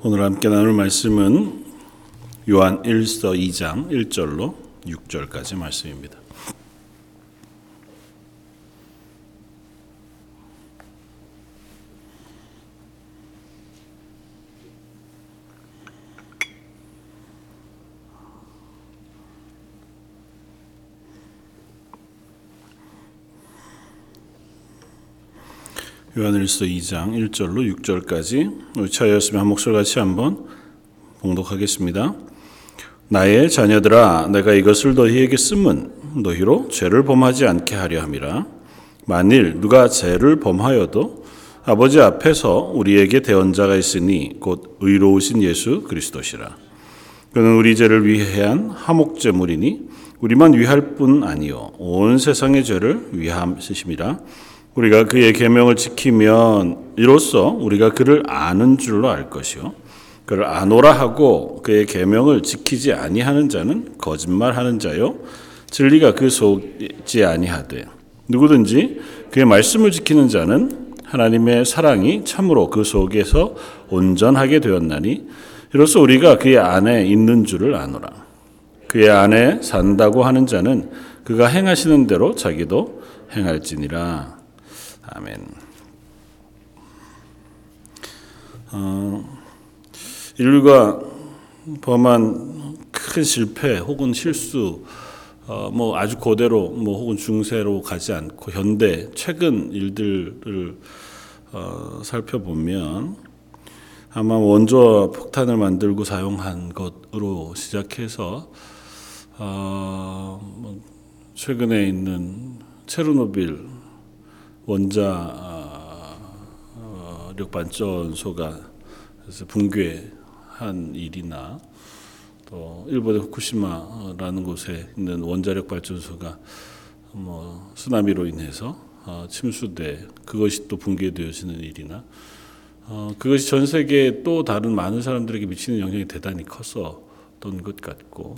오늘 함께 나눌 말씀은 요한 1서 2장 1절로 6절까지 말씀입니다. 요한일서 2장 1절로 6절까지 우리 차였으면 한 목소리 같이 한번 봉독하겠습니다. 나의 자녀들아 내가 이것을 너희에게 쓰면 너희로 죄를 범하지 않게 하려 함이라. 만일 누가 죄를 범하여도 아버지 앞에서 우리에게 대언자가 있으니 곧 의로우신 예수 그리스도시라. 그는 우리 죄를 위한 화목제물이니 우리만 위할 뿐 아니요 온 세상의 죄를 위함이심이라 우리가 그의 계명을 지키면 이로써 우리가 그를 아는 줄로 알 것이요. 그를 아노라 하고 그의 계명을 지키지 아니하는 자는 거짓말하는 자요. 진리가 그 속지 아니하되 누구든지 그의 말씀을 지키는 자는 하나님의 사랑이 참으로 그 속에서 온전하게 되었나니 이로써 우리가 그의 안에 있는 줄을 아노라. 그의 안에 산다고 하는 자는 그가 행하시는 대로 자기도 행할지니라 아멘. 어, 인류가 범한 큰 실패 혹은 실수, 어, 뭐 아주 고대로 뭐 혹은 중세로 가지 않고 현대 최근 일들을 어, 살펴보면 아마 원조와 폭탄을 만들고 사용한 것으로 시작해서 어, 뭐 최근에 있는 체르노빌 원자력 발전소가 붕괴한 일이나 또 일본의 후쿠시마라는 곳에 있는 원자력 발전소가 뭐 쓰나미로 인해서 침수돼 그것이 또 붕괴되어지는 일이나 어, 그것이 전 세계 또 다른 많은 사람들에게 미치는 영향이 대단히 컸었던 것 같고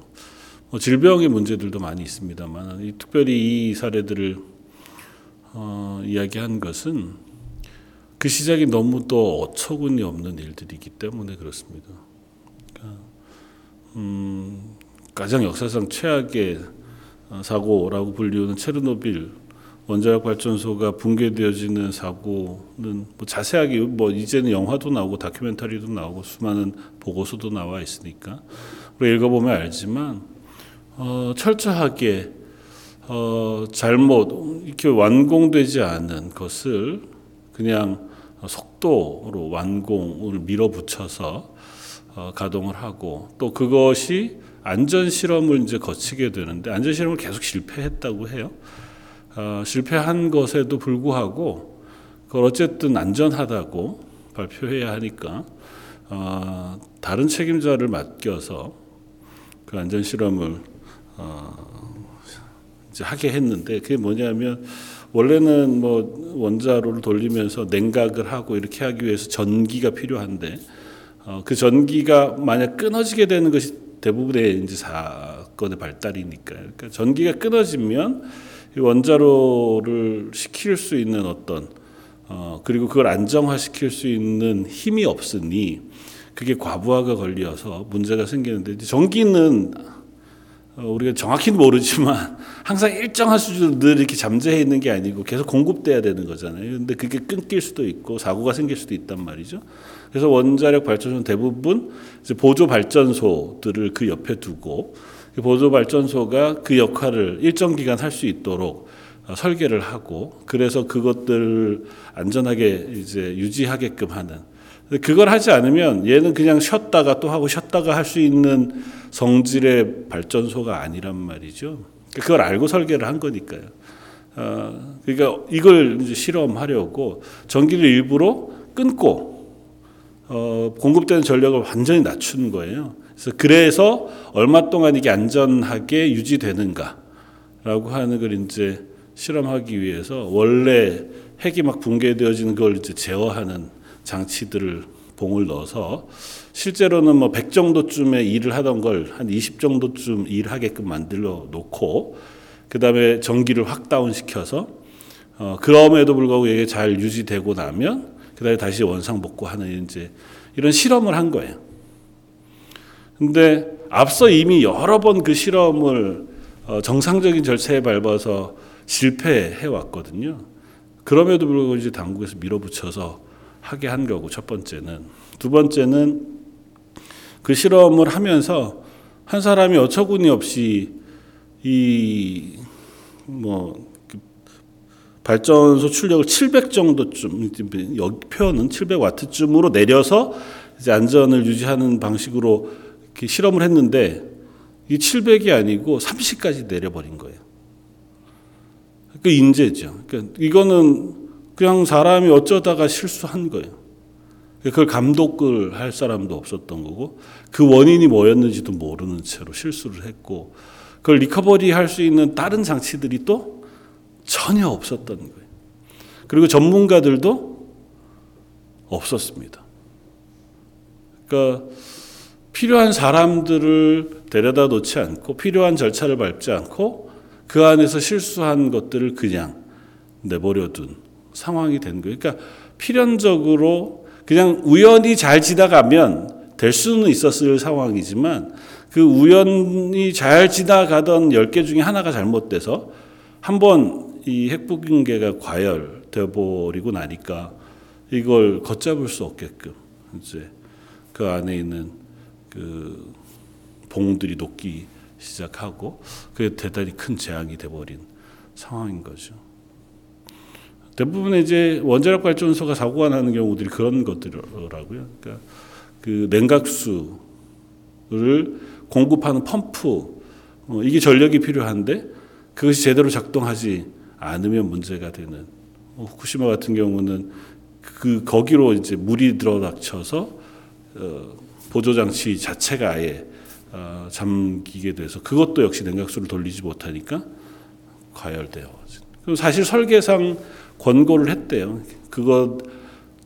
뭐 질병의 문제들도 많이 있습니다만 이, 특별히 이 사례들을 어, 이야기한 것은 그 시작이 너무 또 어처구니 없는 일들이기 때문에 그렇습니다. 그러니까, 음, 가장 역사상 최악의 어, 사고라고 불리우는 체르노빌 원자력 발전소가 붕괴되어지는 사고는 뭐 자세하게 뭐 이제는 영화도 나오고 다큐멘터리도 나오고 수많은 보고서도 나와 있으니까 읽어보면 알지만 어, 철저하게 어, 잘못 이렇게 완공되지 않은 것을 그냥 속도로 완공을 밀어붙여서 어, 가동을 하고 또 그것이 안전 실험을 이제 거치게 되는데 안전 실험을 계속 실패했다고 해요. 어, 실패한 것에도 불구하고 그걸 어쨌든 안전하다고 발표해야 하니까 어, 다른 책임자를 맡겨서 그 안전 실험을 이제 하게 했는데 그게 뭐냐면 원래는 뭐 원자로를 돌리면서 냉각을 하고 이렇게 하기 위해서 전기가 필요한데 어, 그 전기가 만약 끊어지게 되는 것이 대부분의 이제 사건의 발달이니까. 그러니까 전기가 끊어지면 원자로를 시킬 수 있는 어떤 어, 그리고 그걸 안정화시킬 수 있는 힘이 없으니 그게 과부하가 걸려서 문제가 생기는데 전기는 어, 우리가 정확히는 모르지만 항상 일정한 수준으로 늘 이렇게 잠재해 있는 게 아니고 계속 공급돼야 되는 거잖아요. 근데 그게 끊길 수도 있고 사고가 생길 수도 있단 말이죠. 그래서 원자력 발전소는 대부분 보조 발전소들을 그 옆에 두고 그 보조 발전소가 그 역할을 일정 기간 할 수 있도록 어, 설계를 하고 그래서 그것들을 안전하게 이제 유지하게끔 하는 그걸 하지 않으면 얘는 그냥 쉬었다가 또 하고 쉬었다가 할 수 있는 성질의 발전소가 아니란 말이죠. 그걸 알고 설계를 한 거니까요. 어, 그러니까 이걸 실험하려고 전기를 일부러 끊고 어, 공급되는 전력을 완전히 낮춘 거예요. 그래서 그래서 얼마 동안 이게 안전하게 유지되는가라고 하는 걸 이제 실험하기 위해서 원래 핵이 막 붕괴되어지는 걸 이제 제어하는 장치들을 봉을 넣어서 실제로는 뭐 100 정도쯤에 일을 하던 걸 한 20 정도쯤 일하게끔 만들어 놓고 그다음에 전기를 확 다운 시켜서 어 그럼에도 불구하고 이게 잘 유지되고 나면 그다음에 다시 원상복구하는 이제 이런 실험을 한 거예요. 근데 앞서 이미 여러 번 그 실험을 어, 정상적인 절차에 밟아서 실패해 왔거든요. 그럼에도 불구하고 이제 당국에서 밀어붙여서 하게 한 거고 첫 번째는 두 번째는 그 실험을 하면서 한 사람이 어처구니 없이 이 뭐 발전소 출력을 700 정도쯤 여기 표현은 700 와트쯤으로 내려서 이제 안전을 유지하는 방식으로 이렇게 실험을 했는데 이 700이 아니고 30까지 내려버린 거예요. 그 인재죠. 그러니까 이거는 그냥 사람이 어쩌다가 실수한 거예요. 그걸 감독을 할 사람도 없었던 거고 그 원인이 뭐였는지도 모르는 채로 실수를 했고 그걸 리커버리 할 수 있는 다른 장치들이 또 전혀 없었던 거예요. 그리고 전문가들도 없었습니다. 그러니까 필요한 사람들을 데려다 놓지 않고 필요한 절차를 밟지 않고 그 안에서 실수한 것들을 그냥 내버려 둔 상황이 된 거예요. 그러니까 필연적으로 그냥 우연히 잘 지나가면 될 수는 있었을 상황이지만 그 우연히 잘 지나가던 10개 중에 하나가 잘못돼서 한번 이 핵폭인계가 과열돼 버리고 나니까 이걸 걷잡을 수 없게끔 이제 그 안에 있는 그 봉들이 녹기 시작하고 그게 대단히 큰 재앙이 돼버린 상황인 거죠. 대부분 이제 원자력 발전소가 사고가 나는 경우들이 그런 것들이라고요. 그러니까 그 냉각수를 공급하는 펌프 어, 이게 전력이 필요한데 그것이 제대로 작동하지 않으면 문제가 되는 뭐 후쿠시마 같은 경우는 그 거기로 이제 물이 들어닥쳐서 어, 보조 장치 자체가 아예 어, 잠기게 돼서 그것도 역시 냉각수를 돌리지 못하니까 과열돼요. 사실 설계상 권고를 했대요. 그거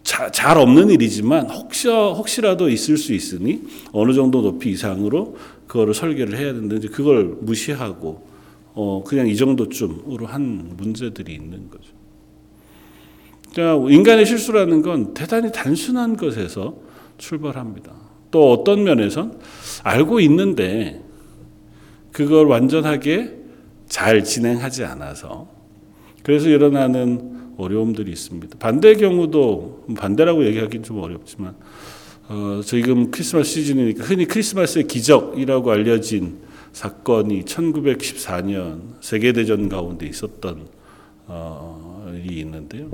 자, 잘 없는 일이지만 혹시 혹시라도 있을 수 있으니 어느 정도 높이 이상으로 그거를 설계를 해야 되는데 그걸 무시하고 어, 그냥 이 정도쯤으로 한 문제들이 있는 거죠. 그러니까 인간의 실수라는 건 대단히 단순한 것에서 출발합니다. 또 어떤 면에선 알고 있는데 그걸 완전하게 잘 진행하지 않아서 그래서 일어나는 어려움들이 있습니다. 반대의 경우도 반대라고 얘기하기는 좀 어렵지만 어, 지금 크리스마스 시즌이니까 흔히 크리스마스의 기적이라고 알려진 사건이 1914년 세계대전 가운데 있었던 어, 일이 있는데요.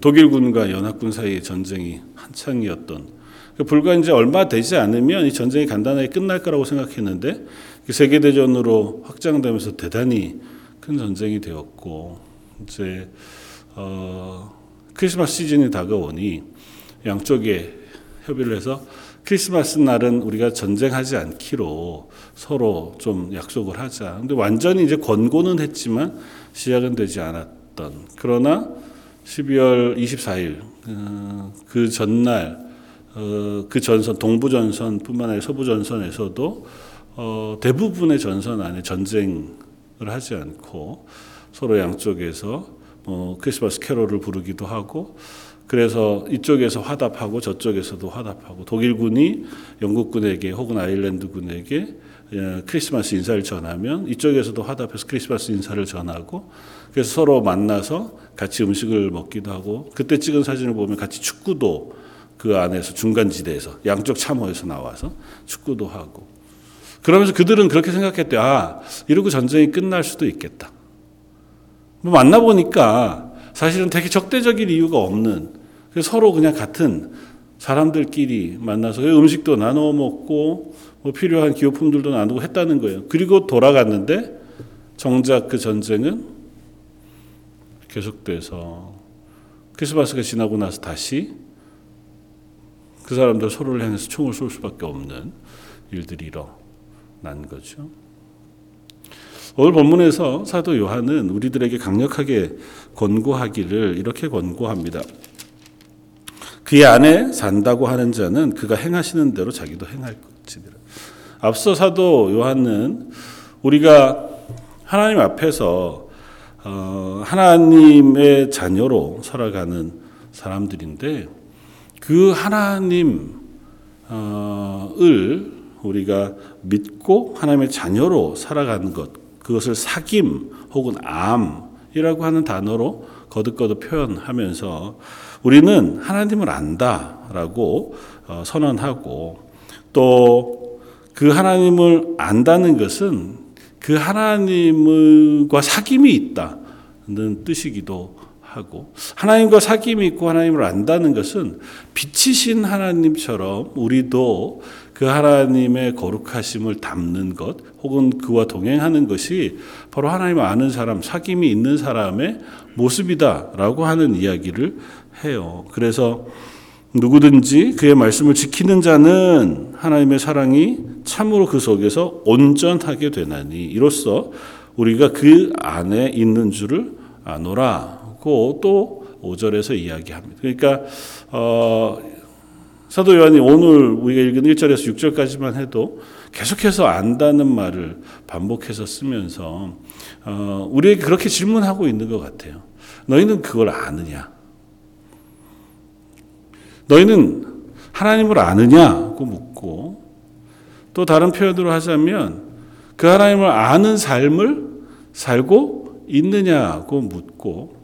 독일군과 연합군 사이의 전쟁이 한창이었던 그 불과 이제 얼마 되지 않으면 이 전쟁이 간단하게 끝날 거라고 생각했는데 그 세계대전으로 확장되면서 대단히 큰 전쟁이 되었고 이제 어, 크리스마스 시즌이 다가오니 양쪽에 협의를 해서 크리스마스 날은 우리가 전쟁하지 않기로 서로 좀 약속을 하자. 근데 완전히 이제 권고는 했지만 시작은 되지 않았던. 그러나 12월 24일 어, 그 전날 어, 그 전선 동부 전선뿐만 아니라 서부 전선에서도 어, 대부분의 전선 안에 전쟁을 하지 않고 서로 양쪽에서 크리스마스 캐롤을 부르기도 하고 그래서 이쪽에서 화답하고 저쪽에서도 화답하고 독일군이 영국군에게 혹은 아일랜드군에게 예, 크리스마스 인사를 전하면 이쪽에서도 화답해서 크리스마스 인사를 전하고 그래서 서로 만나서 같이 음식을 먹기도 하고 그때 찍은 사진을 보면 같이 축구도 그 안에서 중간 지대에서 양쪽 참호에서 나와서 축구도 하고 그러면서 그들은 그렇게 생각했대. 아, 이러고 전쟁이 끝날 수도 있겠다. 뭐 만나 보니까 사실은 되게 적대적인 이유가 없는 서로 그냥 같은 사람들끼리 만나서 음식도 나눠 먹고 뭐 필요한 기호품들도 나누고 했다는 거예요. 그리고 돌아갔는데 정작 그 전쟁은 계속돼서 크리스마스가 지나고 나서 다시 그 사람들 서로를 향해서 총을 쏠 수밖에 없는 일들이 일어난 거죠. 오늘 본문에서 사도 요한은 우리들에게 강력하게 권고하기를 이렇게 권고합니다. 그의 안에 산다고 하는 자는 그가 행하시는 대로 자기도 행할 것이니라. 앞서 사도 요한은 우리가 하나님 앞에서 어, 하나님의 자녀로 살아가는 사람들인데 그 하나님을 우리가 믿고 하나님의 자녀로 살아가는 것, 그것을 사귐 혹은 암이라고 하는 단어로 거듭거듭 표현하면서 우리는 하나님을 안다라고 어, 선언하고 또 그 하나님을 안다는 것은 그 하나님과 사귐이 있다는 뜻이기도 하고 하나님과 사귐이 있고 하나님을 안다는 것은 빛이신 하나님처럼 우리도 그 하나님의 거룩하심을 담는 것 혹은 그와 동행하는 것이 바로 하나님을 아는 사람, 사귐이 있는 사람의 모습이다라고 하는 이야기를 해요. 그래서 누구든지 그의 말씀을 지키는 자는 하나님의 사랑이 참으로 그 속에서 온전하게 되나니 이로써 우리가 그 안에 있는 줄을 아노라고 또 5절에서 이야기합니다. 그러니까 어, 사도 요한이 오늘 우리가 읽은 1절에서 6절까지만 해도 계속해서 안다는 말을 반복해서 쓰면서 어, 우리에게 그렇게 질문하고 있는 것 같아요. 너희는 그걸 아느냐? 너희는 하나님을 아느냐고 묻고 또 다른 표현으로 하자면 그 하나님을 아는 삶을 살고 있느냐고 묻고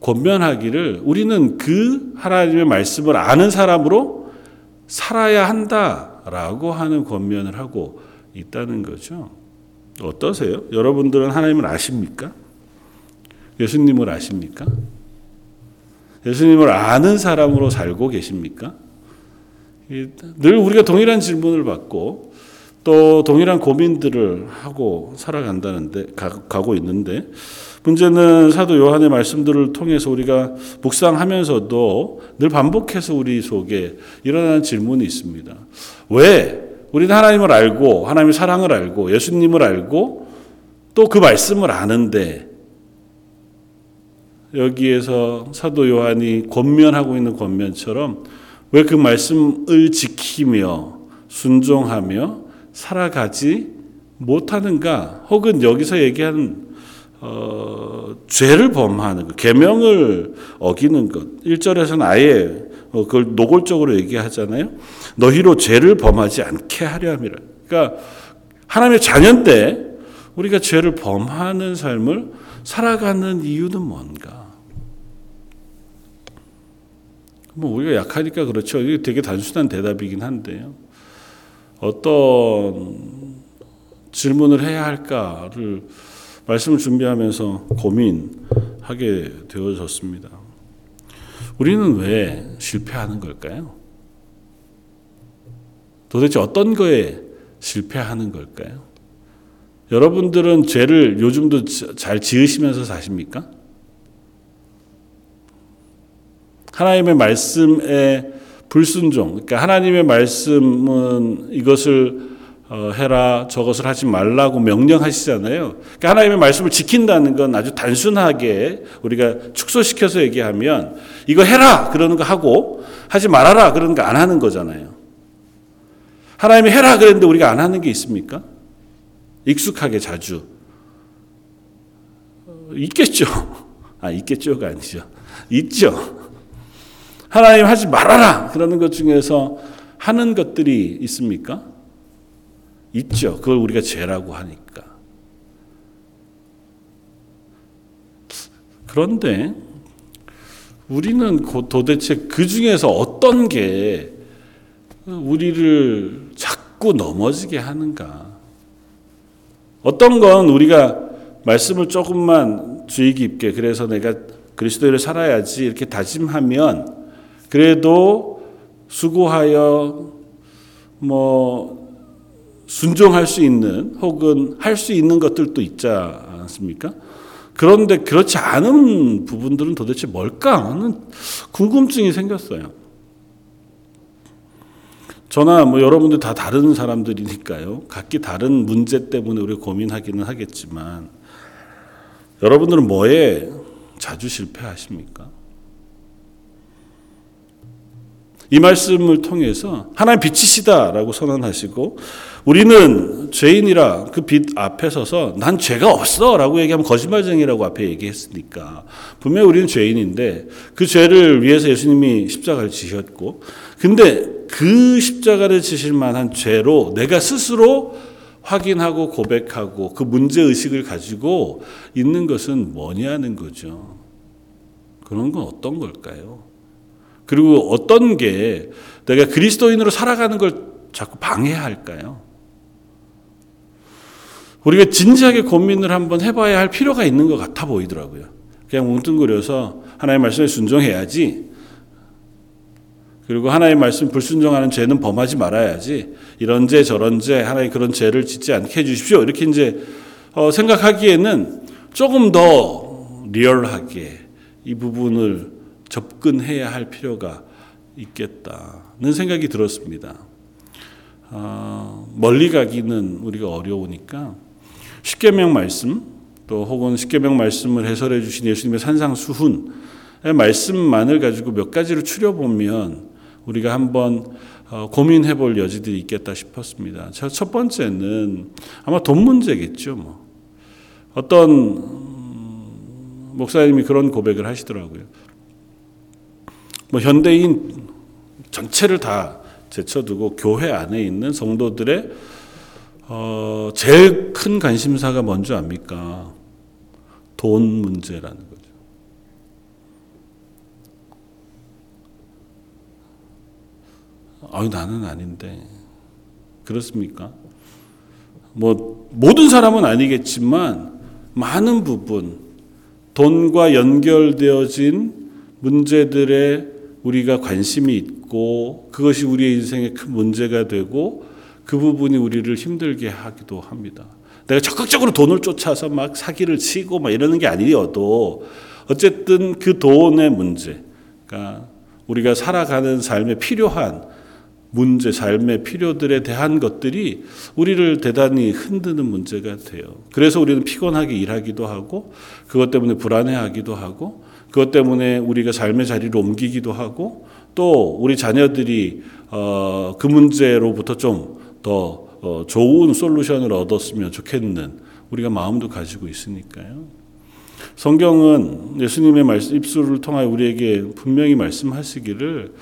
권면하기를 우리는 그 하나님의 말씀을 아는 사람으로 살아야 한다라고 하는 권면을 하고 있다는 거죠. 어떠세요? 여러분들은 하나님을 아십니까? 예수님을 아십니까? 예수님을 아는 사람으로 살고 계십니까? 늘 우리가 동일한 질문을 받고 또 동일한 고민들을 하고 살아간다는데 가고 있는데 문제는 사도 요한의 말씀들을 통해서 우리가 묵상하면서도 늘 반복해서 우리 속에 일어나는 질문이 있습니다. 왜 우리는 하나님을 알고 하나님의 사랑을 알고 예수님을 알고 또 그 말씀을 아는데 여기에서 사도 요한이 권면하고 있는 권면처럼 왜 그 말씀을 지키며 순종하며 살아가지 못하는가? 혹은 여기서 얘기하는 어, 죄를 범하는 것, 계명을 어기는 것. 1절에서는 아예 어, 그걸 노골적으로 얘기하잖아요. 너희로 죄를 범하지 않게 하려 함이라. 그러니까 하나님의 자녀인데 우리가 죄를 범하는 삶을 살아가는 이유는 뭔가? 뭐 우리가 약하니까 그렇죠. 이게 되게 단순한 대답이긴 한데요. 어떤 질문을 해야 할까를 말씀을 준비하면서 고민하게 되어졌습니다. 우리는 왜 실패하는 걸까요? 도대체 어떤 거에 실패하는 걸까요? 여러분들은 죄를 요즘도 잘 지으시면서 사십니까? 하나님의 말씀에 불순종, 그러니까 하나님의 말씀은 이것을 어, 해라, 저것을 하지 말라고 명령하시잖아요. 그러니까 하나님의 말씀을 지킨다는 건 아주 단순하게 우리가 축소시켜서 얘기하면 이거 해라 그러는 거 하고 하지 말아라 그러는 거 안 하는 거잖아요. 하나님이 해라 그랬는데 우리가 안 하는 게 있습니까? 익숙하게 자주 어, 있겠죠. 아 있겠죠가 아니죠. 있죠. 하나님 하지 말아라 그러는 것 중에서 하는 것들이 있습니까? 있죠. 그걸 우리가 죄라고 하니까. 그런데 우리는 도대체 그 중에서 어떤 게 우리를 자꾸 넘어지게 하는가? 어떤 건 우리가 말씀을 조금만 주의 깊게 그래서 내가 그리스도를 살아야지 이렇게 다짐하면 그래도 수고하여 뭐 순종할 수 있는 혹은 할 수 있는 것들도 있지 않습니까? 그런데 그렇지 않은 부분들은 도대체 뭘까 하는 궁금증이 생겼어요. 저나 뭐 여러분들 다 다른 사람들이니까요. 각기 다른 문제 때문에 우리가 고민하기는 하겠지만 여러분들은 뭐에 자주 실패하십니까? 이 말씀을 통해서 하나님 빛이시다라고 선언하시고 우리는 죄인이라 그 빛 앞에 서서 난 죄가 없어라고 얘기하면 거짓말쟁이라고 앞에 얘기했으니까 분명히 우리는 죄인인데 그 죄를 위해서 예수님이 십자가를 지셨고 근데 그 십자가를 지실 만한 죄로 내가 스스로 확인하고 고백하고 그 문제 의식을 가지고 있는 것은 뭐냐는 거죠. 그런 건 어떤 걸까요? 그리고 어떤 게 내가 그리스도인으로 살아가는 걸 자꾸 방해할까요? 우리가 진지하게 고민을 한번 해봐야 할 필요가 있는 것 같아 보이더라고요. 그냥 뭉뚱그려서 하나님의 말씀에 순종해야지. 그리고 하나님의 말씀 불순종하는 죄는 범하지 말아야지. 이런 죄 저런 죄 하나님 그런 죄를 짓지 않게 해주십시오. 이렇게 이제 어, 생각하기에는 조금 더 리얼하게 이 부분을 접근해야 할 필요가 있겠다는 생각이 들었습니다. 어, 멀리 가기는 우리가 어려우니까 십계명 말씀 또 혹은 십계명 말씀을 해설해 주신 예수님의 산상수훈의 말씀만을 가지고 몇 가지를 추려 보면 우리가 한번 어, 고민해 볼 여지들이 있겠다 싶었습니다. 첫 번째는 아마 돈 문제겠죠. 뭐. 어떤 음, 목사님이 그런 고백을 하시더라고요. 뭐 현대인 전체를 다 제쳐두고 교회 안에 있는 성도들의 어, 제일 큰 관심사가 뭔지 압니까? 돈 문제라는 거죠. 아유 나는 아닌데 그렇습니까? 뭐 모든 사람은 아니겠지만 많은 부분 돈과 연결되어진 문제들에 우리가 관심이 있고 그것이 우리의 인생의 큰 문제가 되고 그 부분이 우리를 힘들게 하기도 합니다. 내가 적극적으로 돈을 쫓아서 막 사기를 치고 막 이러는 게 아니어도 어쨌든 그 돈의 문제, 그러니까 우리가 살아가는 삶에 필요한 문제, 삶의 필요들에 대한 것들이 우리를 대단히 흔드는 문제가 돼요. 그래서 우리는 피곤하게 일하기도 하고, 그것 때문에 불안해하기도 하고, 그것 때문에 우리가 삶의 자리를 옮기기도 하고, 또 우리 자녀들이 어, 그 문제로부터 좀더 어, 좋은 솔루션을 얻었으면 좋겠는 우리가 마음도 가지고 있으니까요. 성경은 예수님의 말씀, 입술을 통하여 우리에게 분명히 말씀하시기를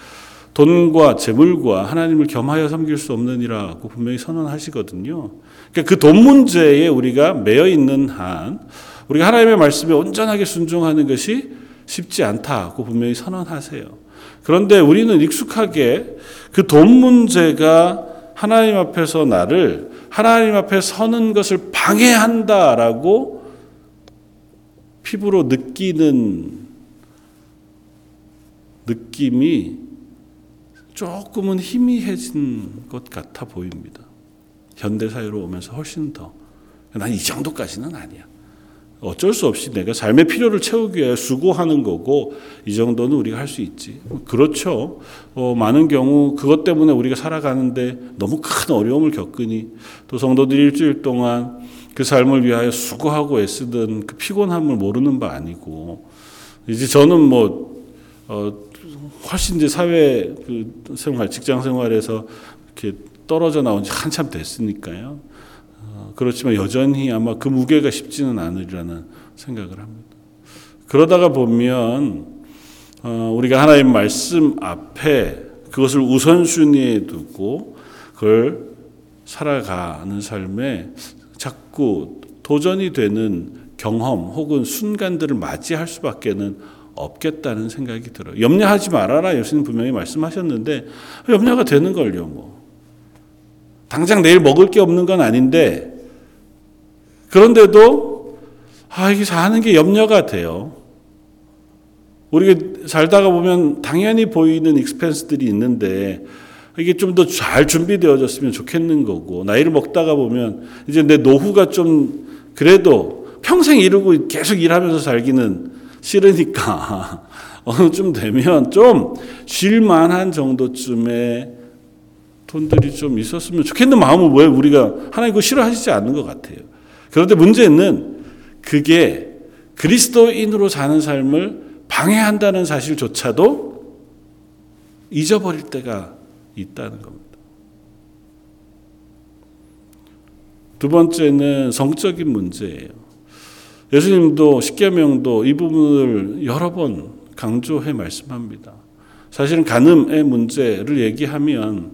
돈과 재물과 하나님을 겸하여 섬길 수 없느니라고 분명히 선언하시거든요. 그러니까 그 돈 문제에 우리가 매여 있는 한 우리가 하나님의 말씀에 온전하게 순종하는 것이 쉽지 않다고 분명히 선언하세요. 그런데 우리는 익숙하게 그 돈 문제가 하나님 앞에서 나를 하나님 앞에 서는 것을 방해한다라고 피부로 느끼는 느낌이 조금은 희미해진 것 같아 보입니다. 현대 사회로 오면서 훨씬 더. 난 이 정도까지는 아니야. 어쩔 수 없이 내가 삶의 필요를 채우기 위해 수고하는 거고 이 정도는 우리가 할 수 있지. 그렇죠. 어, 많은 경우 그것 때문에 우리가 살아가는데 너무 큰 어려움을 겪으니 또 성도들이 일주일 동안 그 삶을 위하여 수고하고 애쓰던 그 피곤함을 모르는 바 아니고 이제 저는 뭐 어, 훨씬 이제 사회 그 생활, 직장 생활에서 이렇게 떨어져 나온 지 한참 됐으니까요. 어, 그렇지만 여전히 아마 그 무게가 쉽지는 않으리라는 생각을 합니다. 그러다가 보면 어, 우리가 하나님 말씀 앞에 그것을 우선순위에 두고 그걸 살아가는 삶에 자꾸 도전이 되는 경험 혹은 순간들을 맞이할 수밖에는 없겠다는 생각이 들어요. 염려하지 말아라. 예수님 분명히 말씀하셨는데 염려가 되는 걸요. 뭐 당장 내일 먹을 게 없는 건 아닌데 그런데도 아 이게 사는 게 염려가 돼요. 우리가 살다가 보면 당연히 보이는 익스펜스들이 있는데 이게 좀 더 잘 준비되어졌으면 좋겠는 거고 나이를 먹다가 보면 이제 내 노후가 좀 그래도 평생 이루고 계속 일하면서 살기는 싫으니까 어느 쯤 되면 좀 쉴만한 정도쯤의 돈들이 좀 있었으면 좋겠는 마음은 왜 우리가 하나님 그 싫어하시지 않는 것 같아요. 그런데 문제는 그게 그리스도인으로 사는 삶을 방해한다는 사실조차도 잊어버릴 때가 있다는 겁니다. 두 번째는 성적인 문제예요. 예수님도 십계명도 이 부분을 여러 번 강조해 말씀합니다. 사실은 간음의 문제를 얘기하면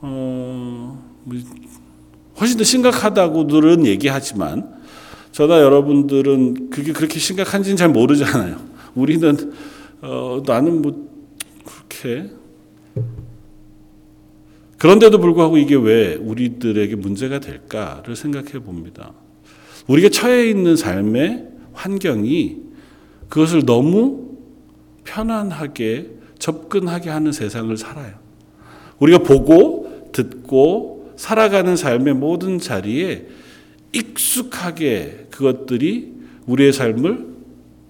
어, 뭐 훨씬 더 심각하다고들은 얘기하지만 저나 여러분들은 그게 그렇게 심각한지는 잘 모르잖아요. 우리는 어, 나는 뭐 그렇게 그런데도 불구하고 이게 왜 우리들에게 문제가 될까를 생각해 봅니다. 우리가 처해 있는 삶의 환경이 그것을 너무 편안하게 접근하게 하는 세상을 살아요. 우리가 보고 듣고 살아가는 삶의 모든 자리에 익숙하게 그것들이 우리의 삶을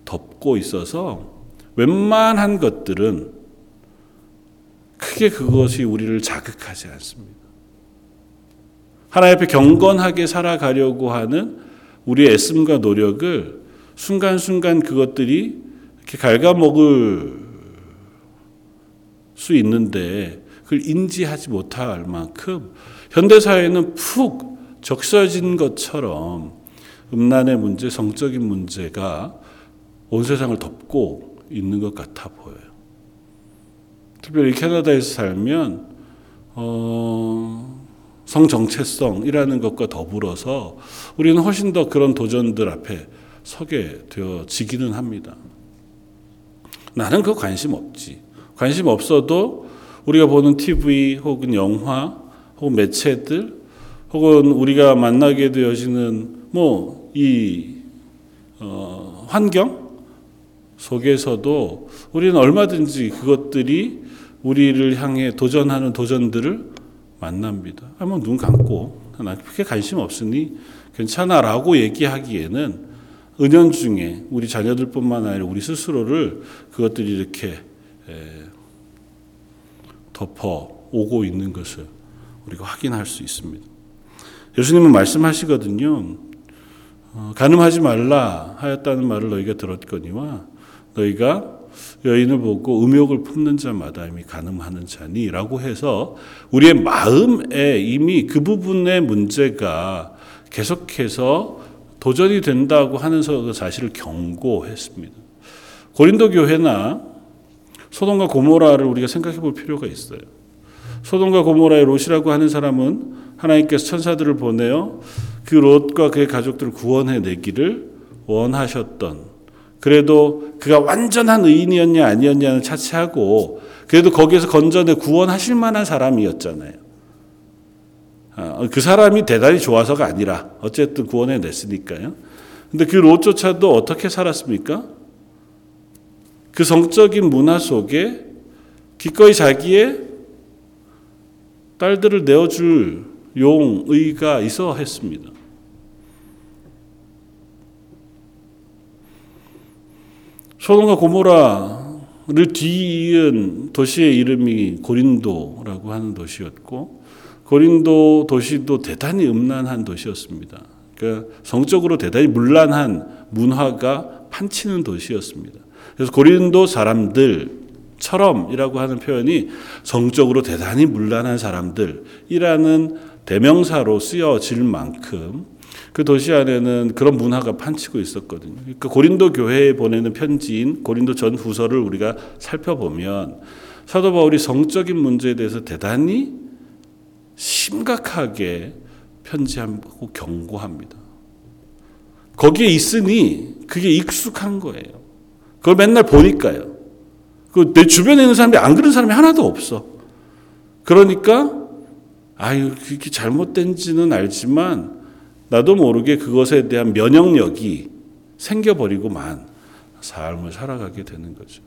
덮고 있어서 웬만한 것들은 크게 그것이 우리를 자극하지 않습니다. 하나님 앞에 경건하게 살아가려고 하는 우리의 애씀과 노력을 순간순간 그것들이 이렇게 갉아먹을 수 있는데 그걸 인지하지 못할 만큼 현대사회는 푹 적셔진 것처럼 음란의 문제, 성적인 문제가 온 세상을 덮고 있는 것 같아 보여요. 특별히 캐나다에서 살면 어, 성 정체성이라는 것과 더불어서 우리는 훨씬 더 그런 도전들 앞에 서게 되어지기는 합니다. 나는 그 관심 없지. 관심 없어도 우리가 보는 TV 혹은 영화 혹은 매체들 혹은 우리가 만나게 되어지는 뭐 이 어, 환경 속에서도 우리는 얼마든지 그것들이 우리를 향해 도전하는 도전들을 만납니다. 한번 눈 감고 나 그렇게 관심 없으니 괜찮아라고 얘기하기에는 은연중에 우리 자녀들뿐만 아니라 우리 스스로를 그것들이 이렇게 덮어 오고 있는 것을 우리가 확인할 수 있습니다. 예수님은 말씀하시거든요. 어, 가늠하지 말라 하였다는 말을 너희가 들었거니와 너희가 여인을 보고 음욕을 품는 자마다 이미 가늠하는 자니라고 해서 우리의 마음에 이미 그 부분의 문제가 계속해서 도전이 된다고 하는 그 사실을 경고했습니다. 고린도 교회나 소돔과 고모라를 우리가 생각해 볼 필요가 있어요. 소돔과 고모라의 롯이라고 하는 사람은 하나님께서 천사들을 보내어 그 롯과 그의 가족들을 구원해 내기를 원하셨던 그래도 그가 완전한 의인이었냐 아니었냐는 차치하고 그래도 거기에서 건져내 구원하실 만한 사람이었잖아요. 아, 그 사람이 대단히 좋아서가 아니라 어쨌든 구원해 냈으니까요. 근데 그 롯조차도 어떻게 살았습니까? 그 성적인 문화 속에 기꺼이 자기의 딸들을 내어줄 용의가 있어 했습니다. 소돔과 고모라를 뒤이은 도시의 이름이 고린도라고 하는 도시였고 고린도 도시도 대단히 음란한 도시였습니다. 그러니까 성적으로 대단히 문란한 문화가 판치는 도시였습니다. 그래서 고린도 사람들처럼이라고 하는 표현이 성적으로 대단히 문란한 사람들이라는 대명사로 쓰여질 만큼 그 도시 안에는 그런 문화가 판치고 있었거든요. 그러니까 고린도 교회에 보내는 편지인 고린도 전 후서를 우리가 살펴보면 사도 바울이 성적인 문제에 대해서 대단히 심각하게 편지하고 경고합니다. 거기에 있으니 그게 익숙한 거예요. 그걸 맨날 보니까요. 그 내 주변에 있는 사람이 안 그런 사람이 하나도 없어. 그러니까 아유 그게 잘못된지는 알지만 나도 모르게 그것에 대한 면역력이 생겨버리고만 삶을 살아가게 되는 거죠.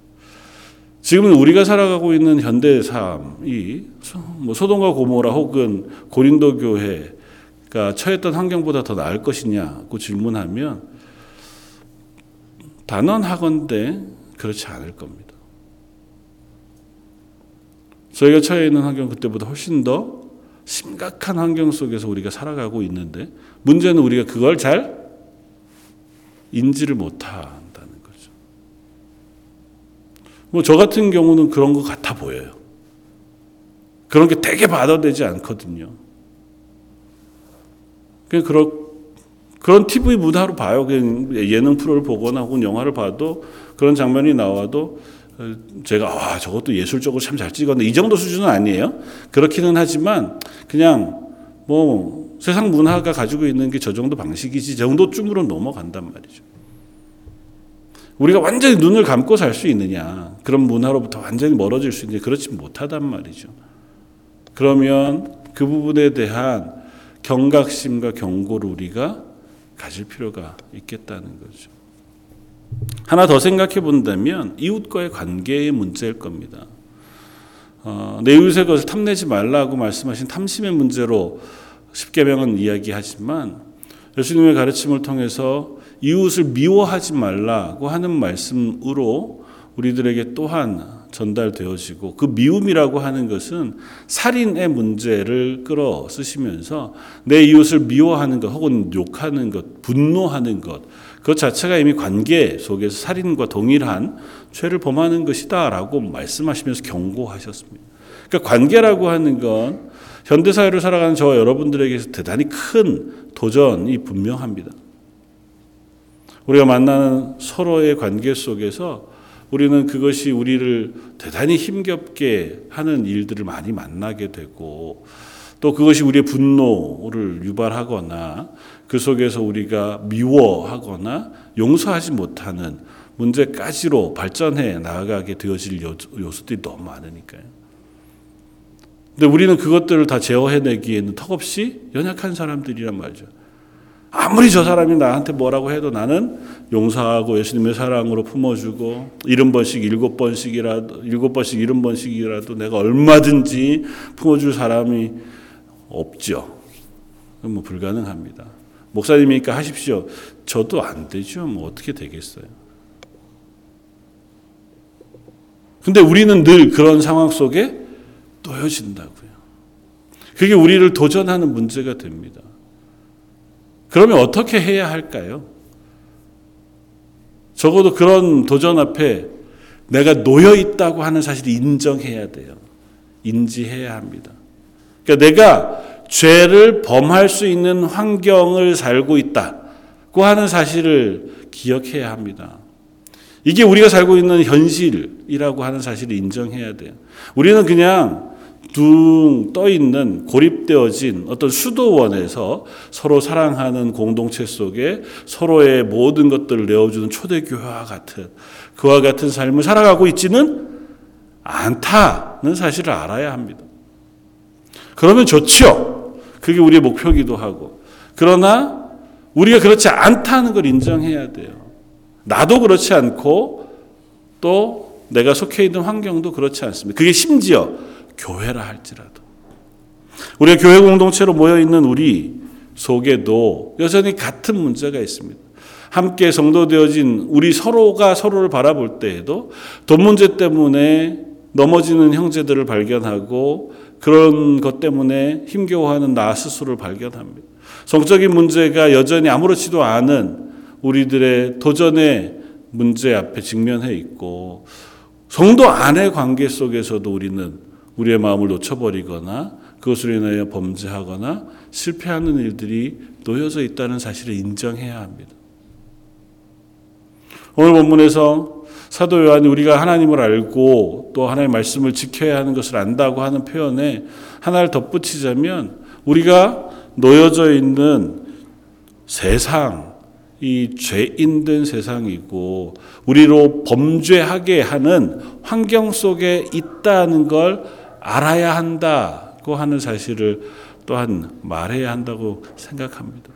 지금은 우리가 살아가고 있는 현대 삶이 뭐 소돔과 고모라 혹은 고린도 교회가 처했던 환경보다 더 나을 것이냐고 질문하면 단언하건대 그렇지 않을 겁니다. 저희가 처해 있는 환경 그때보다 훨씬 더 심각한 환경 속에서 우리가 살아가고 있는데 문제는 우리가 그걸 잘 인지를 못한다는 거죠. 뭐 저 같은 경우는 그런 것 같아 보여요. 그런 게 되게 받아들이지 않거든요. 그냥 그런 그런 TV 문화로 봐요. 예능 프로를 보거나 혹은 영화를 봐도 그런 장면이 나와도 어, 제가 와 저것도 예술적으로 참 잘 찍었네 이 정도 수준은 아니에요. 그렇기는 하지만 그냥 뭐 세상 문화가 가지고 있는 게 저 정도 방식이지 저 정도쯤으로 넘어간단 말이죠. 우리가 완전히 눈을 감고 살 수 있느냐 그런 문화로부터 완전히 멀어질 수 있느냐 그렇지 못하단 말이죠. 그러면 그 부분에 대한 경각심과 경고를 우리가 가질 필요가 있겠다는 거죠. 하나 더 생각해 본다면 이웃과의 관계의 문제일 겁니다. 어, 내 이웃의 것을 탐내지 말라고 말씀하신 탐심의 문제로 십계명은 이야기하지만 예수님의 가르침을 통해서 이웃을 미워하지 말라고 하는 말씀으로 우리들에게 또한 전달되어지고 그 미움이라고 하는 것은 살인의 문제를 끌어 쓰시면서 내 이웃을 미워하는 것 혹은 욕하는 것, 분노하는 것, 그 자체가 이미 관계 속에서 살인과 동일한 죄를 범하는 것이다라고 말씀하시면서 경고하셨습니다. 그러니까 관계라고 하는 건 현대 사회를 살아가는 저 여러분들에게서 대단히 큰 도전이 분명합니다. 우리가 만나는 서로의 관계 속에서 우리는 그것이 우리를 대단히 힘겹게 하는 일들을 많이 만나게 되고 또 그것이 우리의 분노를 유발하거나 그 속에서 우리가 미워하거나 용서하지 못하는 문제까지로 발전해 나아가게 되어질 요소들이 너무 많으니까요. 근데 우리는 그것들을 다 제어해내기에는 턱없이 연약한 사람들이란 말이죠. 아무리 저 사람이 나한테 뭐라고 해도 나는 용서하고 예수님의 사랑으로 품어주고 일흔 번씩 일곱 번씩이라도 일곱 번씩 일흔 번씩이라도 내가 얼마든지 품어줄 사람이 없죠. 뭐 불가능합니다. 목사님이니까 하십시오. 저도 안 되죠. 뭐 어떻게 되겠어요. 근데 우리는 늘 그런 상황 속에 놓여진다고요. 그게 우리를 도전하는 문제가 됩니다. 그러면 어떻게 해야 할까요? 적어도 그런 도전 앞에 내가 놓여 있다고 하는 사실을 인정해야 돼요. 인지해야 합니다. 그러니까 내가 죄를 범할 수 있는 환경을 살고 있다고 하는 사실을 기억해야 합니다. 이게 우리가 살고 있는 현실이라고 하는 사실을 인정해야 돼요. 우리는 그냥 둥 떠 있는 고립되어진 어떤 수도원에서 서로 사랑하는 공동체 속에 서로의 모든 것들을 내어주는 초대교회와 같은 그와 같은 삶을 살아가고 있지는 않다는 사실을 알아야 합니다. 그러면 좋죠. 그게 우리의 목표기도 하고. 그러나 우리가 그렇지 않다는 걸 인정해야 돼요. 나도 그렇지 않고 또 내가 속해 있는 환경도 그렇지 않습니다. 그게 심지어 교회라 할지라도 우리가 교회 공동체로 모여 있는 우리 속에도 여전히 같은 문제가 있습니다. 함께 성도 되어진 우리 서로가 서로를 바라볼 때에도 돈 문제 때문에 넘어지는 형제들을 발견하고 그런 것 때문에 힘겨워하는 나 스스로를 발견합니다. 성적인 문제가 여전히 아무렇지도 않은 우리들의 도전의 문제 앞에 직면해 있고 성도 안의 관계 속에서도 우리는 우리의 마음을 놓쳐버리거나 그것으로 인하여 범죄하거나 실패하는 일들이 놓여져 있다는 사실을 인정해야 합니다. 오늘 본문에서 사도 요한이 우리가 하나님을 알고 또 하나님의 말씀을 지켜야 하는 것을 안다고 하는 표현에 하나를 덧붙이자면 우리가 놓여져 있는 세상, 이 죄인된 세상이고 우리로 범죄하게 하는 환경 속에 있다는 걸 알아야 한다고 하는 사실을 또한 말해야 한다고 생각합니다.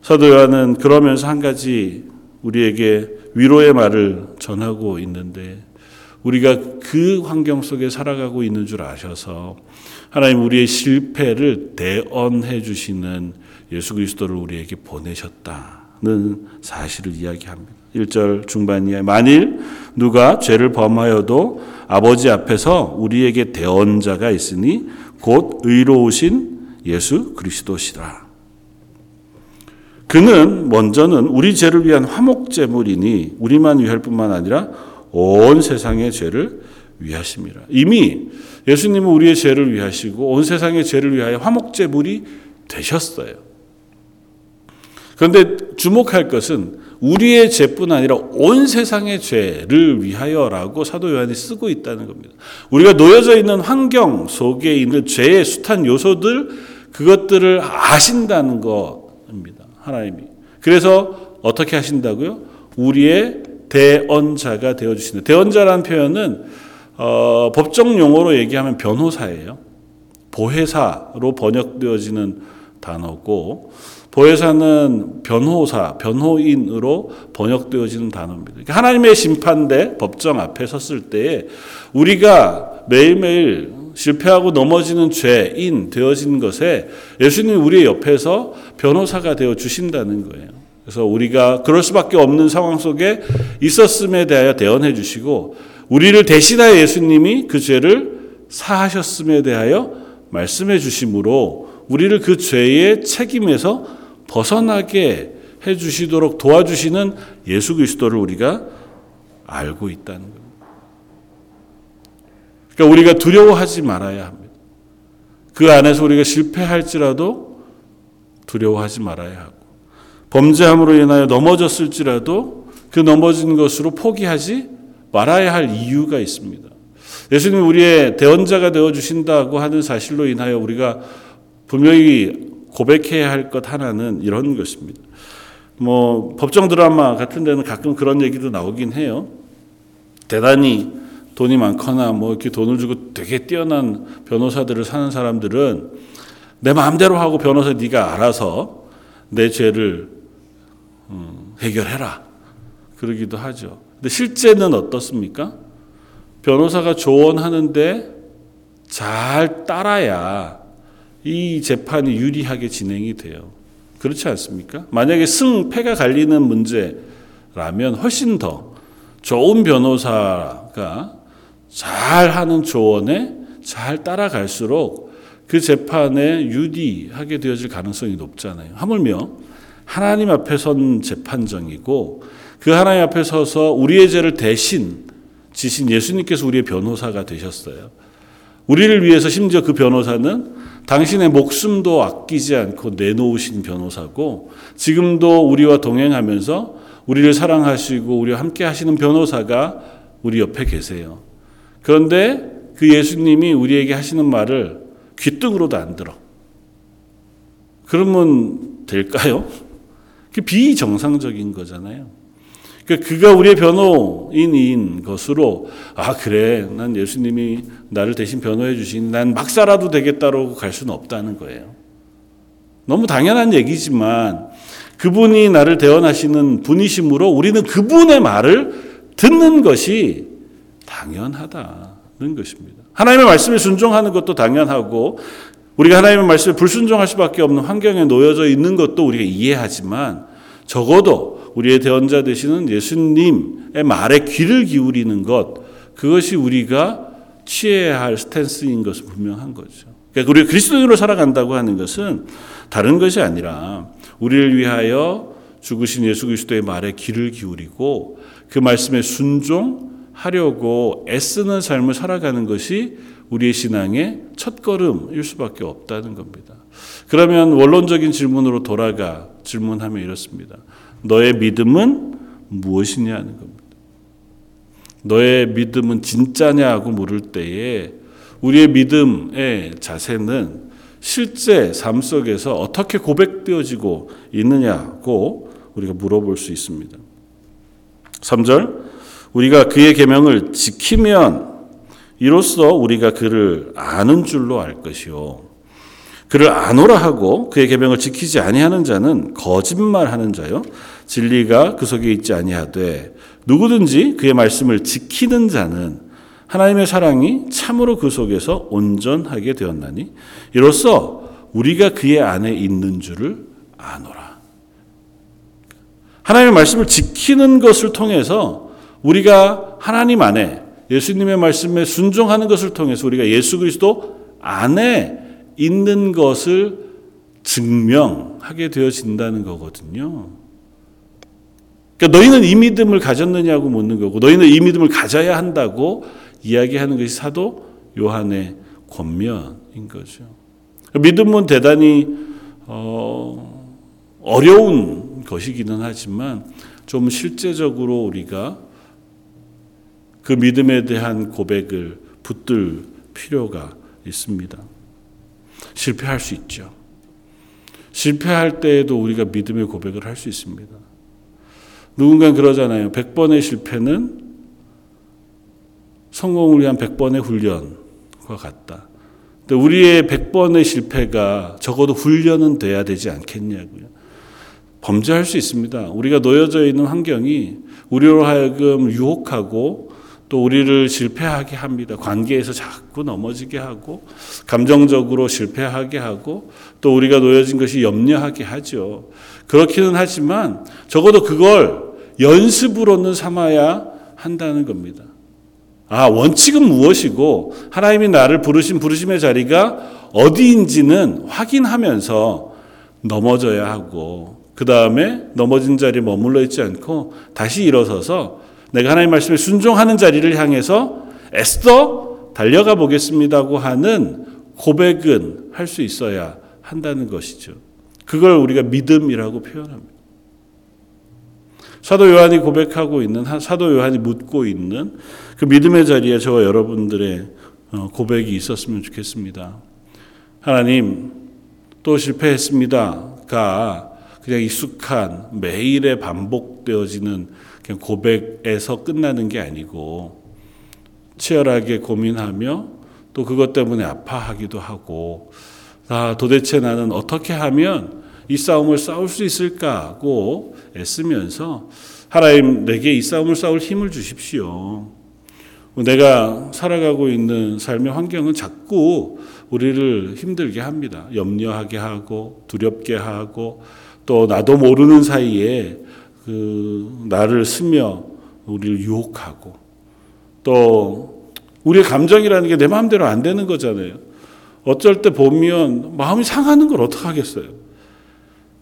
사도 요한은 그러면서 한 가지 우리에게 위로의 말을 전하고 있는데 우리가 그 환경 속에 살아가고 있는 줄 아셔서 하나님 우리의 실패를 대언해 주시는 예수 그리스도를 우리에게 보내셨다는 사실을 이야기합니다. 1절 중반이에 만일 누가 죄를 범하여도 아버지 앞에서 우리에게 대언자가 있으니 곧 의로우신 예수 그리스도시라. 그는 먼저는 우리 죄를 위한 화목 제물이니 우리만 위할 뿐만 아니라 온 세상의 죄를 위하심이라. 이미 예수님은 우리의 죄를 위하시고 온 세상의 죄를 위하여 화목제물이 되셨어요. 그런데 주목할 것은 우리의 죄뿐 아니라 온 세상의 죄를 위하여라고 사도 요한이 쓰고 있다는 겁니다. 우리가 놓여져 있는 환경 속에 있는 죄의 숱한 요소들 그것들을 아신다는 것입니다. 하나님이. 그래서 어떻게 하신다고요? 우리의 대언자가 되어 주신다. 대언자라는 표현은 어, 법정 용어로 얘기하면 변호사예요. 보혜사로 번역되어지는 단어고 보혜사는 변호사, 변호인으로 번역되어지는 단어입니다. 그러니까 하나님의 심판대 법정 앞에 섰을 때 우리가 매일매일 실패하고 넘어지는 죄인 되어진 것에 예수님 우리의 옆에서 변호사가 되어 주신다는 거예요. 그래서 우리가 그럴 수밖에 없는 상황 속에 있었음에 대하여 대언해 주시고 우리를 대신하여 예수님이 그 죄를 사하셨음에 대하여 말씀해 주심으로 우리를 그 죄의 책임에서 벗어나게 해 주시도록 도와주시는 예수 그리스도를 우리가 알고 있다는 겁니다. 그러니까 우리가 두려워하지 말아야 합니다. 그 안에서 우리가 실패할지라도 두려워하지 말아야 하고 범죄함으로 인하여 넘어졌을지라도 그 넘어진 것으로 포기하지 말아야 할 이유가 있습니다. 예수님 우리의 대언자가 되어 주신다고 하는 사실로 인하여 우리가 분명히 고백해야 할 것 하나는 이런 것입니다. 뭐 법정 드라마 같은 데는 가끔 그런 얘기도 나오긴 해요. 대단히 돈이 많거나 뭐 이렇게 돈을 주고 되게 뛰어난 변호사들을 사는 사람들은 내 마음대로 하고 변호사 네가 알아서 내 죄를 음, 해결해라 그러기도 하죠. 근데 실제는 어떻습니까? 변호사가 조언하는데 잘 따라야 이 재판이 유리하게 진행이 돼요. 그렇지 않습니까? 만약에 승패가 갈리는 문제라면 훨씬 더 좋은 변호사가 잘 하는 조언에 잘 따라갈수록 그 재판에 유리하게 되어질 가능성이 높잖아요. 하물며 하나님 앞에 선 재판정이고 그 하나님 앞에 서서 우리의 죄를 대신 지신 예수님께서 우리의 변호사가 되셨어요. 우리를 위해서 심지어 그 변호사는 당신의 목숨도 아끼지 않고 내놓으신 변호사고 지금도 우리와 동행하면서 우리를 사랑하시고 우리와 함께 하시는 변호사가 우리 옆에 계세요. 그런데 그 예수님이 우리에게 하시는 말을 귀등으로도 안 들어. 그러면 될까요? 그 비정상적인 거잖아요. 그 그가 우리의 변호인인 것으로 아 그래 난 예수님이 나를 대신 변호해 주신 난 막사라도 되겠다라고 갈 수는 없다는 거예요. 너무 당연한 얘기지만 그분이 나를 대언하시는 분이심으로 우리는 그분의 말을 듣는 것이 당연하다는 것입니다. 하나님의 말씀에 순종하는 것도 당연하고 우리가 하나님의 말씀에 불순종할 수밖에 없는 환경에 놓여져 있는 것도 우리가 이해하지만 적어도 우리의 대언자 되시는 예수님의 말에 귀를 기울이는 것, 그것이 우리가 취해야 할 스탠스인 것은 분명한 거죠. 그러니까 우리가 그리스도인으로 살아간다고 하는 것은 다른 것이 아니라 우리를 위하여 죽으신 예수 그리스도의 말에 귀를 기울이고 그 말씀에 순종하려고 애쓰는 삶을 살아가는 것이 우리의 신앙의 첫 걸음일 수밖에 없다는 겁니다. 그러면 원론적인 질문으로 돌아가 질문하면 이렇습니다. 너의 믿음은 무엇이냐 하는 겁니다. 너의 믿음은 진짜냐고 물을 때에 우리의 믿음의 자세는 실제 삶 속에서 어떻게 고백되어지고 있느냐고 우리가 물어볼 수 있습니다. 3절 우리가 그의 계명을 지키면 이로써 우리가 그를 아는 줄로 알 것이요 그를 아노라 하고 그의 계명을 지키지 아니하는 자는 거짓말하는 자요 진리가 그 속에 있지 아니하되 누구든지 그의 말씀을 지키는 자는 하나님의 사랑이 참으로 그 속에서 온전하게 되었나니 이로써 우리가 그의 안에 있는 줄을 아노라. 하나님의 말씀을 지키는 것을 통해서 우리가 하나님 안에 예수님의 말씀에 순종하는 것을 통해서 우리가 예수 그리스도 안에 있는 것을 증명하게 되어진다는 거거든요. 그러니까 너희는 이 믿음을 가졌느냐고 묻는 거고 너희는 이 믿음을 가져야 한다고 이야기하는 것이 사도 요한의 권면인 거죠. 믿음은 대단히 어, 어려운 것이기는 하지만 좀 실제적으로 우리가 그 믿음에 대한 고백을 붙들 필요가 있습니다. 실패할 수 있죠. 실패할 때에도 우리가 믿음의 고백을 할 수 있습니다. 누군가 그러잖아요. 100번의 실패는 성공을 위한 100번의 훈련과 같다. 근데 우리의 100번의 실패가 적어도 훈련은 돼야 되지 않겠냐고요. 범죄할 수 있습니다. 우리가 놓여져 있는 환경이 우리로 하여금 유혹하고 또 우리를 실패하게 합니다. 관계에서 자꾸 넘어지게 하고 감정적으로 실패하게 하고 또 우리가 놓여진 것이 염려하게 하죠. 그렇기는 하지만 적어도 그걸 연습으로는 삼아야 한다는 겁니다. 아, 원칙은 무엇이고 하나님이 나를 부르신 부르심의 자리가 어디인지는 확인하면서 넘어져야 하고 그 다음에 넘어진 자리에 머물러 있지 않고 다시 일어서서 내가 하나님 말씀에 순종하는 자리를 향해서 애써 달려가 보겠습니다고 하는 고백은 할 수 있어야 한다는 것이죠. 그걸 우리가 믿음이라고 표현합니다. 사도 요한이 고백하고 있는 사도 요한이 묻고 있는 그 믿음의 자리에 저와 여러분들의 어, 고백이 있었으면 좋겠습니다. 하나님 또 실패했습니다가 그냥 익숙한 매일의 반복되어지는 그냥 고백에서 끝나는 게 아니고 치열하게 고민하며 또 그것 때문에 아파하기도 하고 아, 도대체 나는 어떻게 하면 이 싸움을 싸울 수 있을까고 애쓰면서 하나님 내게 이 싸움을 싸울 힘을 주십시오. 내가 살아가고 있는 삶의 환경은 자꾸 우리를 힘들게 합니다. 염려하게 하고 두렵게 하고 또 나도 모르는 사이에 그 나를 스며 우리를 유혹하고 또 우리의 감정이라는 게 내 마음대로 안 되는 거잖아요. 어쩔 때 보면 마음이 상하는 걸 어떡하겠어요.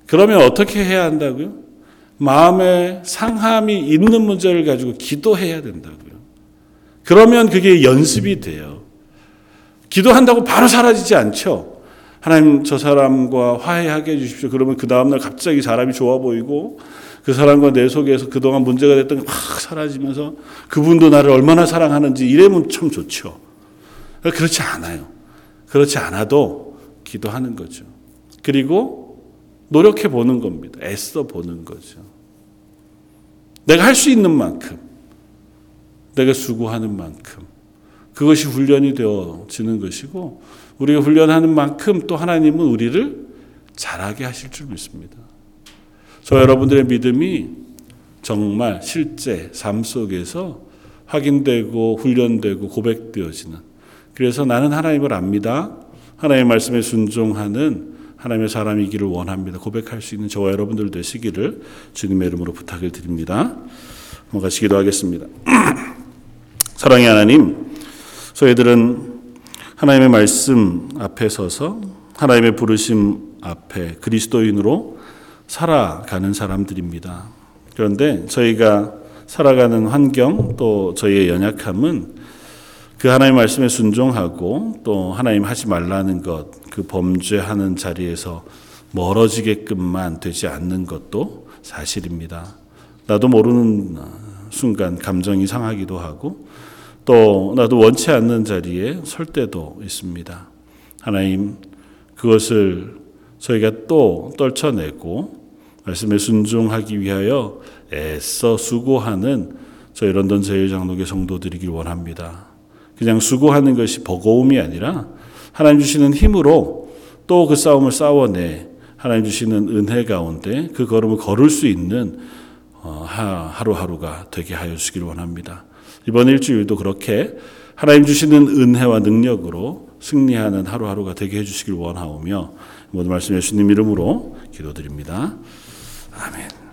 그러면 어떻게 해야 한다고요? 마음에 상함이 있는 문제를 가지고 기도해야 된다고요. 그러면 그게 연습이 돼요. 기도한다고 바로 사라지지 않죠. 하나님 저 사람과 화해하게 해주십시오. 그러면 그 다음날 갑자기 사람이 좋아 보이고 그 사람과 내 속에서 그동안 문제가 됐던 게막 사라지면서 그분도 나를 얼마나 사랑하는지 이래면 참 좋죠. 그렇지 않아요. 그렇지 않아도 기도하는 거죠. 그리고 노력해 보는 겁니다. 애써 보는 거죠. 내가 할 수 있는 만큼, 내가 수고하는 만큼, 그것이 훈련이 되어지는 것이고, 우리가 훈련하는 만큼 또 하나님은 우리를 잘하게 하실 줄 믿습니다. 저 여러분들의 믿음이 정말 실제 삶 속에서 확인되고 훈련되고 고백되어지는 그래서 나는 하나님을 압니다. 하나님의 말씀에 순종하는 하나님의 사람이기를 원합니다. 고백할 수 있는 저와 여러분들 되시기를 주님의 이름으로 부탁을 드립니다. 한번 같이 기도하겠습니다. 사랑의 하나님, 저희들은 하나님의 말씀 앞에 서서 하나님의 부르심 앞에 그리스도인으로 살아가는 사람들입니다. 그런데 저희가 살아가는 환경 또 저희의 연약함은 그 하나님 말씀에 순종하고 또 하나님 하지 말라는 것, 그 범죄하는 자리에서 멀어지게끔만 되지 않는 것도 사실입니다. 나도 모르는 순간 감정이 상하기도 하고 또 나도 원치 않는 자리에 설 때도 있습니다. 하나님 그것을 저희가 또 떨쳐내고 말씀에 순종하기 위하여 애써 수고하는 저희 런던 제일장로교 성도들이길 원합니다. 그냥 수고하는 것이 버거움이 아니라 하나님 주시는 힘으로 또 그 싸움을 싸워내 하나님 주시는 은혜 가운데 그 걸음을 걸을 수 있는 어, 하루하루가 되게 하여 주시길 원합니다. 이번 일주일도 그렇게 하나님 주시는 은혜와 능력으로 승리하는 하루하루가 되게 해주시길 원하오며 모든 말씀 예수님 이름으로 기도드립니다. 아멘.